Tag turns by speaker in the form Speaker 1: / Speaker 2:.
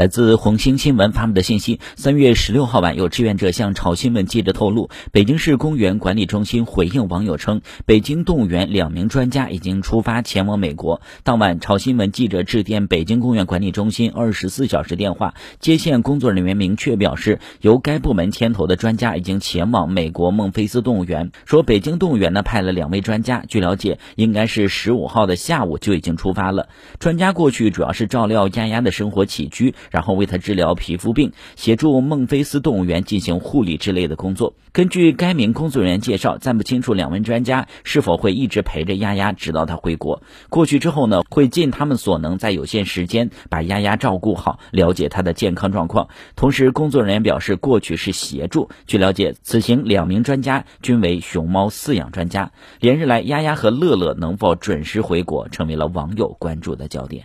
Speaker 1: 来自红星新闻发布的信息，三月十六号晚，有志愿者向朝新闻记者透露，北京市公园管理中心回应网友称，北京动物园两名专家已经出发前往美国。当晚，朝新闻记者致电北京公园管理中心二十四小时电话接线工作人员明确表示，由该部门牵头的专家已经前往美国孟菲斯动物园。说北京动物园呢派了两位专家，据了解，应该是十五号的下午就已经出发了。专家过去主要是照料丫丫的生活起居。然后为他治疗皮肤病，协助孟菲斯动物园进行护理之类的工作。根据该名工作人员介绍，暂不清楚两位专家是否会一直陪着丫丫直到他回国。过去之后呢，会尽他们所能，在有限时间把丫丫照顾好，了解他的健康状况。同时，工作人员表示，过去是协助。据了解，此行两名专家均为熊猫饲养专家。连日来，丫丫和乐乐能否准时回国，成为了网友关注的焦点。